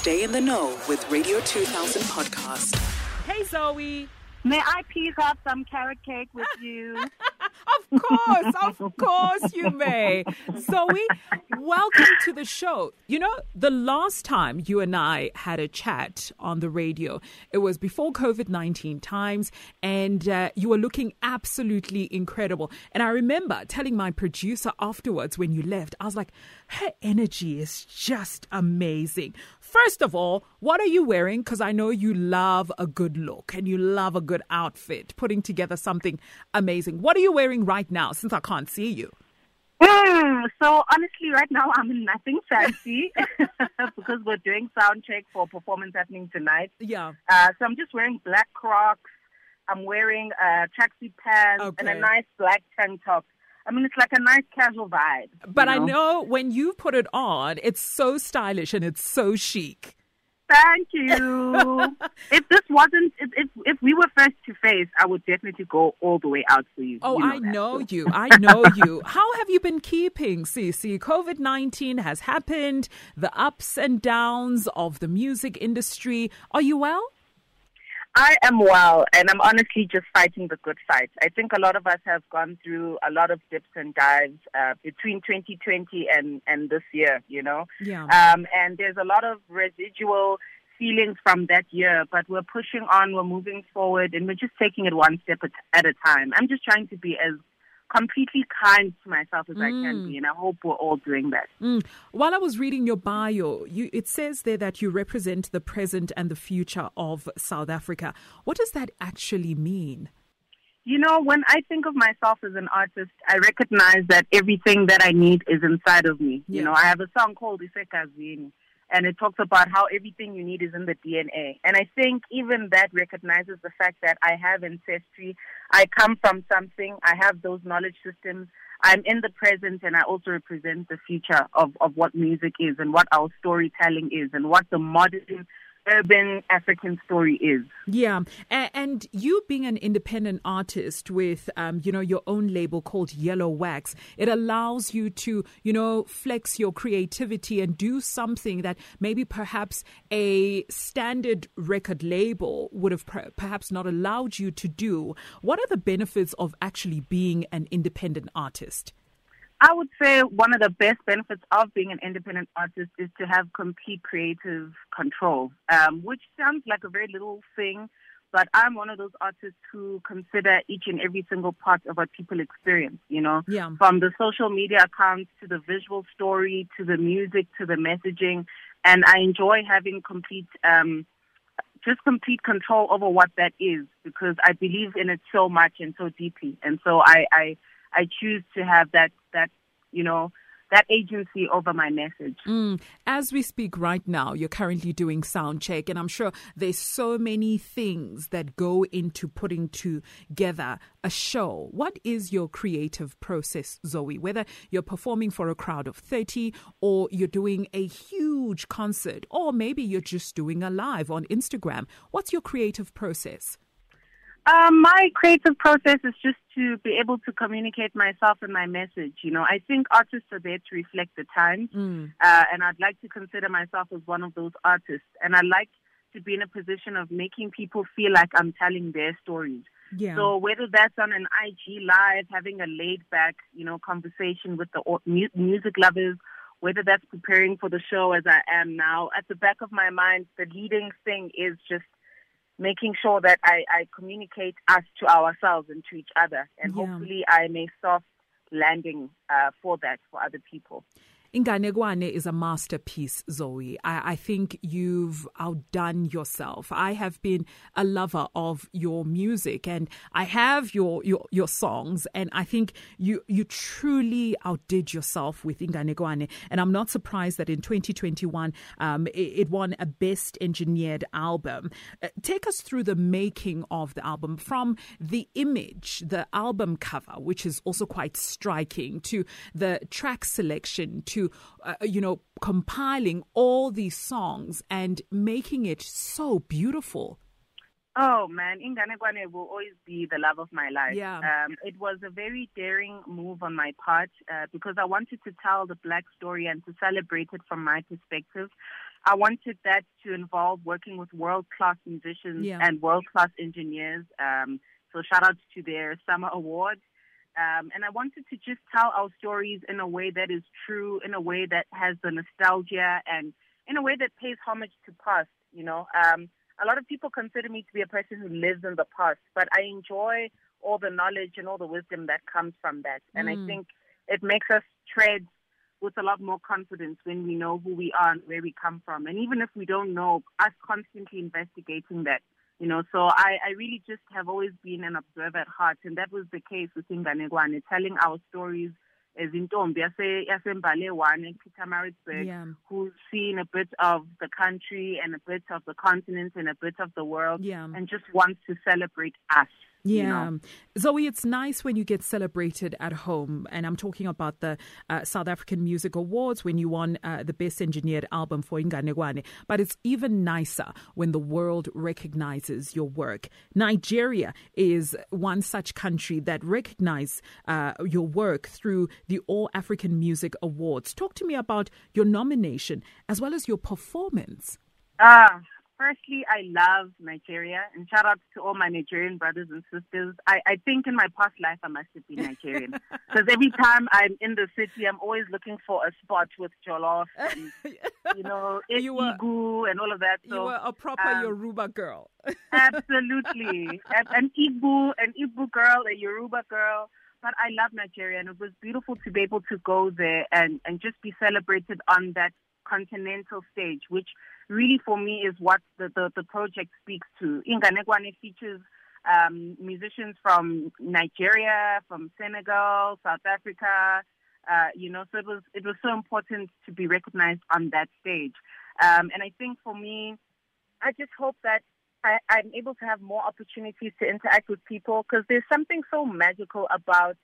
Stay in the know with Radio 2000 podcast. Hey, Zoe. May I pick up some carrot cake with you? of course, of course you may. Zoe, welcome to the show. You know, the last time you and I had a chat on the radio, it was before COVID 19 times, and uh, you were looking absolutely incredible. And I remember telling my producer afterwards when you left, I was like, her energy is just amazing. First of all, what are you wearing? Because I know you love a good look and you love a good outfit, putting together something amazing. What are you wearing right now since I can't see you? Mm, so honestly, right now I'm in nothing fancy because we're doing sound check for performance happening tonight. Yeah. Uh, so I'm just wearing black Crocs. I'm wearing uh, tracksuit pants Okay. and a nice black tank top. I mean, it's like a nice casual vibe. But you I know when you put it on, it's so stylish and it's so chic. Thank you. if this wasn't, if, if if we were face to face, I would definitely go all the way out for you. Oh, You I that. know you. I know you. How have you been keeping, Cece? COVID 19 has happened, the ups and downs of the music industry. Are you well? I am well, and I'm honestly just fighting the good fight. I think a lot of us have gone through a lot of dips and dives uh, between 2020 and, and this year, you know. Yeah. Um, and there's a lot of residual feelings from that year, but we're pushing on, we're moving forward, and we're just taking it one step at, at a time. I'm just trying to be as completely kind to myself as I can be, and I hope we're all doing that. Mm. While I was reading your bio, you, it says there that you represent the present and the future of South Africa. What does that actually mean? You know, when I think of myself as an artist, I recognize that everything that I need is inside of me. Yeah. You know, I have a song called Isekazini, and it talks about how everything you need is in the DNA. And I think even that recognizes the fact that I have ancestry. I come from something. I have those knowledge systems. I'm in the present, and I also represent the future of, of what music is and what our storytelling is and what the modern urban African story is. Yeah, and, you being an independent artist with, um, you know, your own label called Yellow Wax, it allows you to, you know, flex your creativity and do something that maybe perhaps a standard record label would have per- perhaps not allowed you to do. What are the benefits of actually being an independent artist? I would say one of the best benefits of being an independent artist is to have complete creative control, um, which sounds like a very little thing, but I'm one of those artists who consider each and every single part of what people experience, you know, Yeah. from the social media accounts to the visual story to the music to the messaging. And I enjoy having complete, um, just complete control over what that is because I believe in it so much and so deeply. And so I, I, I choose to have that, that, you know, that agency over my message. Mm. As we speak right now, you're currently doing sound check, and I'm sure there's so many things that go into putting together a show. What is your creative process, Zoe? Whether you're performing for a crowd of 30, or you're doing a huge concert, or maybe you're just doing a live on Instagram, what's your creative process? Um, my creative process is just to be able to communicate myself and my message. You know, I think artists are there to reflect the times, Mm. uh, and I'd like to consider myself as one of those artists. And I like to be in a position of making people feel like I'm telling their stories. Yeah. So whether that's on an IG live, having a laid back, you know, conversation with the mu- music lovers, whether that's preparing for the show as I am now, at the back of my mind, the leading thing is just making sure that I, I communicate us to ourselves and to each other. And Yeah. hopefully I may soft landing uh, for that for other people. Inganekwane is a masterpiece, Zoe. I, I think you've outdone yourself. I have been a lover of your music and I have your, your, your songs and I think you, you truly outdid yourself with Inganekwane. And I'm not surprised that in 2021, um, it, it won a best engineered album. Uh, take us through the making of the album from the image, the album cover, which is also quite striking, to the track selection, to uh, you know compiling all these songs and making it so beautiful. Oh man, Inganekwane will always be the love of my life. Yeah. Um, it was a very daring move on my part uh, because I wanted to tell the black story and to celebrate it from my perspective. I wanted that to involve working with world class musicians Yeah. and world class engineers. Um, so shout out to the SAMA awards. Um, and I wanted to just tell our stories in a way that is true, in a way that has the nostalgia, and in a way that pays homage to past. You know, um, a lot of people consider me to be a person who lives in the past, but I enjoy all the knowledge and all the wisdom that comes from that. And Mm. I think it makes us tread with a lot more confidence when we know who we are and where we come from. And even if we don't know, us constantly investigating that. You know, so I, I really just have always been an observer at heart, and that was the case with Inganekwane, telling our stories as Intombi yase- yaseMbalewane in Pietermaritzburg, Yeah. who's seen a bit of the country and a bit of the continent and a bit of the world, Yeah. and just wants to celebrate us. You Yeah. know. Zoe, it's nice when you get celebrated at home. And I'm talking about the uh, South African Music Awards when you won uh, the Best Engineered Album for Inganekwane. But it's even nicer when the world recognizes your work. Nigeria is one such country that recognize uh, your work through the All African Music Awards. Talk to me about your nomination as well as your performance. Ah, firstly, I love Nigeria, and shout out to all my Nigerian brothers and sisters. I, I think in my past life I must have been Nigerian because every time I'm in the city, I'm always looking for a spot with jollof and you know You were- and all of that. So you were a proper um, Yoruba girl. Absolutely. an, an Igbo, an Igbo girl, a Yoruba girl. But I love Nigeria, and it was beautiful to be able to go there and, and just be celebrated on that continental stage, which really for me is what the, the, the project speaks to. Inganekwane features um, musicians from Nigeria, from Senegal, South Africa, uh, you know, so it was it was so important to be recognized on that stage. Um, and I think for me, I just hope that I, I'm able to have more opportunities to interact with people because there's something so magical about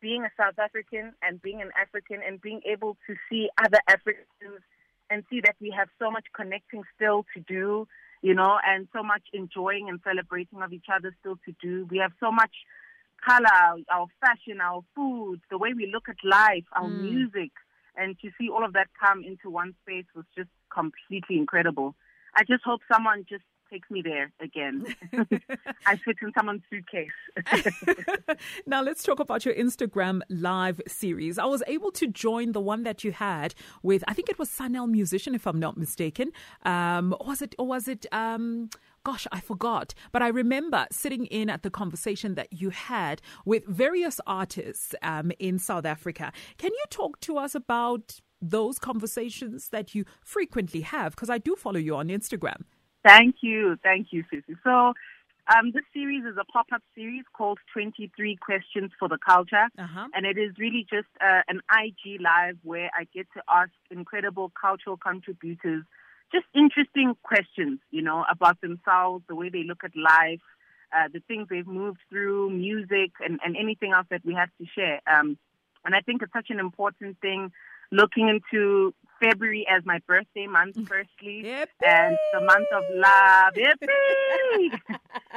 being a South African and being an African and being able to see other Africans and see that we have so much connecting still to do, you know, and so much enjoying and celebrating of each other still to do. We have so much color, our fashion, our food, the way we look at life, our Mm. music, and to see all of that come into one space was just completely incredible. I just hope someone just takes me there again. I fit in someone's suitcase. now let's talk about your Instagram live series. I was able to join the one that you had with I think it was Sanel Musician, if I'm not mistaken. Um, was it or was it um Gosh, I forgot. But I remember sitting in at the conversation that you had with various artists um, in South Africa. Can you talk to us about those conversations that you frequently have? Because I do follow you on Instagram. Thank you. Thank you, Susie. So, um, this series is a pop up series called 23 Questions for the Culture. Uh-huh. And it is really just uh, an IG live where I get to ask incredible cultural contributors just interesting questions, you know, about themselves, the way they look at life, uh, the things they've moved through, music, and, and anything else that we have to share. Um, and I think it's such an important thing looking into February as my birthday month, firstly, Yippee! and the month of love.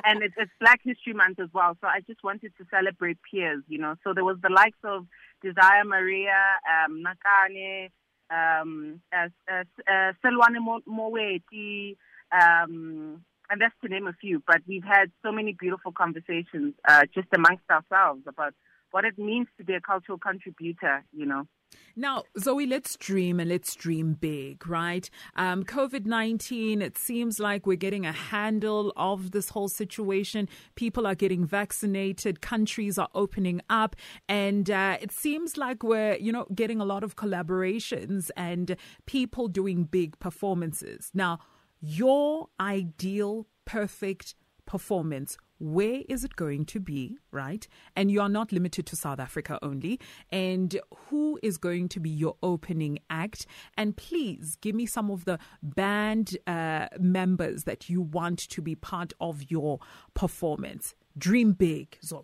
And it's, it's Black History Month as well. So I just wanted to celebrate peers, you know. So there was the likes of Desire Maria, um, Nakhane, um, uh, uh, uh, Selwane Mo- Moweti, um, and that's to name a few. But we've had so many beautiful conversations uh, just amongst ourselves about what it means to be a cultural contributor, you know. Now, Zoe, let's dream and let's dream big, right? Um, COVID 19, it seems like we're getting a handle of this whole situation. People are getting vaccinated, countries are opening up, and uh, it seems like we're, you know, getting a lot of collaborations and people doing big performances. Now, your ideal, perfect performance where is it going to be, right? And you are not limited to South Africa only. And who is going to be your opening act? And please give me some of the band uh, members that you want to be part of your performance. Dream big, Zoe.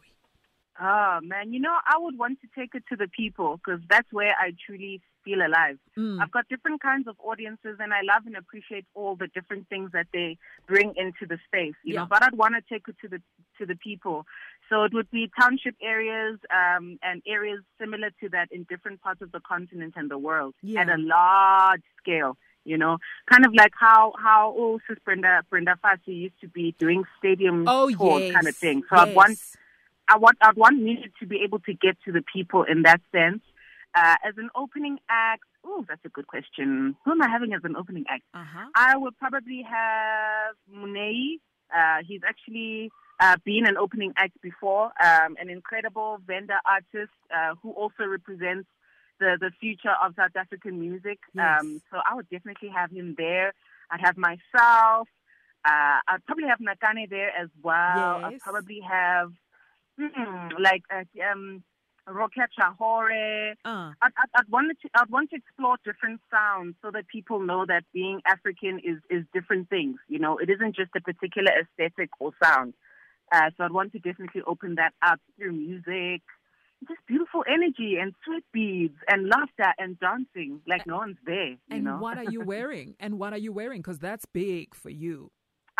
Oh man, you know, I would want to take it to the people because that's where I truly feel alive. Mm. I've got different kinds of audiences, and I love and appreciate all the different things that they bring into the space. You Yeah. know, but I'd want to take it to the to the people. So it would be township areas um, and areas similar to that in different parts of the continent and the world Yeah. at a large scale. You know, kind of like how how oh, Sis Brenda Brenda Fassie used to be doing stadium oh, tours yes. kind of thing. So yes. I'd want I want I'd want music to be able to get to the people in that sense. Uh, as an opening act, oh, that's a good question. Who am I having as an opening act? Uh-huh. I would probably have Muneyi. Uh, he's actually uh, been an opening act before, um, an incredible Venda artist uh, who also represents the, the future of South African music. Yes. Um, so I would definitely have him there. I'd have myself. Uh, I'd probably have Nakhane there as well. I'd probably have hmm, like uh, um, Rokia Traoré. Uh, I'd, I'd, I'd want to I'd want to explore different sounds so that people know that being African is is different things. You know, it isn't just a particular aesthetic or sound. Uh, so I'd want to definitely open that up through music, just beautiful energy and sweet beads and laughter and dancing like no one's there. You and know. what are you wearing? And what are you wearing? Because that's big for you.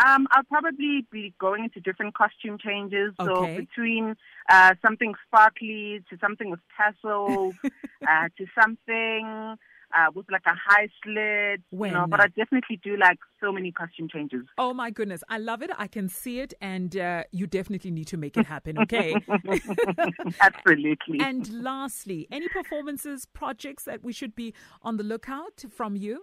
Um, I'll probably be going into different costume changes. So Okay. between uh, something sparkly to something with tassels uh, to something uh, with like a high slit. When? You know, but I definitely do like so many costume changes. Oh my goodness, I love it. I can see it, and uh, you definitely need to make it happen. Okay. Absolutely. and lastly, any performances, projects that we should be on the lookout from you?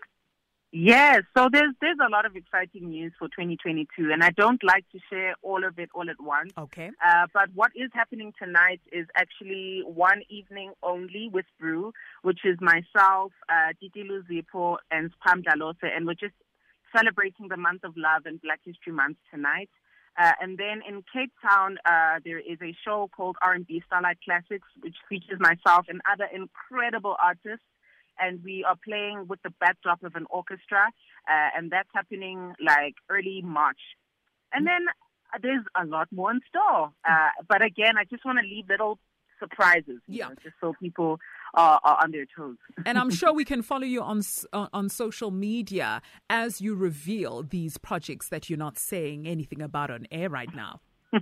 Yes, so there's there's a lot of exciting news for 2022, and I don't like to share all of it all at once. Okay. Uh, but what is happening tonight is actually one evening only with Brew, which is myself, uh, Titi Luzipo, and Pam Dalose, and we're just celebrating the month of love and Black History Month tonight. Uh, and then in Cape Town, uh, there is a show called R&B Starlight Classics, which features myself and other incredible artists. And we are playing with the backdrop of an orchestra, uh, and that's happening like early March. And then uh, there's a lot more in store. Uh, but again, I just want to leave little surprises, you Yeah. know, just so people are, are on their toes. And I'm sure we can follow you on on on social media as you reveal these projects that you're not saying anything about on air right now.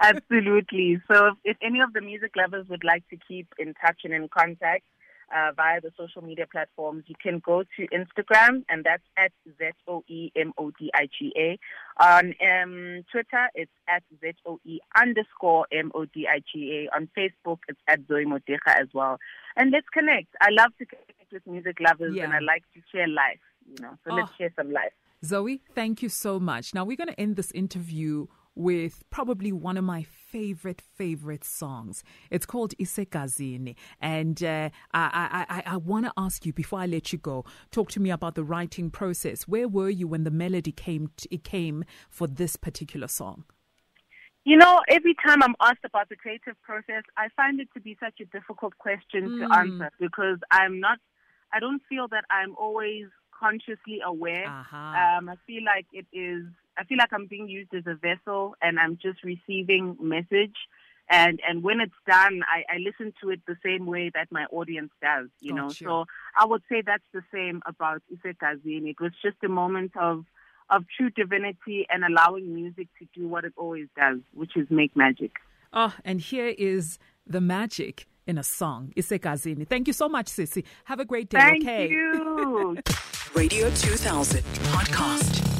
Absolutely. So if, if any of the music lovers would like to keep in touch and in contact uh, via the social media platforms, you can go to Instagram, and that's at Z O E M O D I G A. On um, Twitter, it's at Z O E underscore M O D I G A. On Facebook, it's at Zoe Modiga as well. And let's connect. I love to connect with music lovers, Yeah. and I like to share life. You know, so let's Oh. share some life. Zoe, thank you so much. Now we're going to end this interview with probably one of my favorite favorite songs. It's called Isekazini, and uh, I I, I, I want to ask you before I let you go. Talk to me about the writing process. Where were you when the melody came? To, it came for this particular song. You know, every time I'm asked about the creative process, I find it to be such a difficult question Mm. to answer because I'm not, I don't feel that I'm always consciously aware. Aha. Um, I feel like it is, I feel like I'm being used as a vessel and I'm just receiving message. And, and when it's done, I, I listen to it the same way that my audience does, you know. So I would say that's the same about Isekazini. It was just a moment of, of true divinity and allowing music to do what it always does, which is make magic. Oh, and here is the magic in a song, Isekazini. Thank you so much, Sissy. Have a great day. Thank okay. you. Radio 2000 podcast.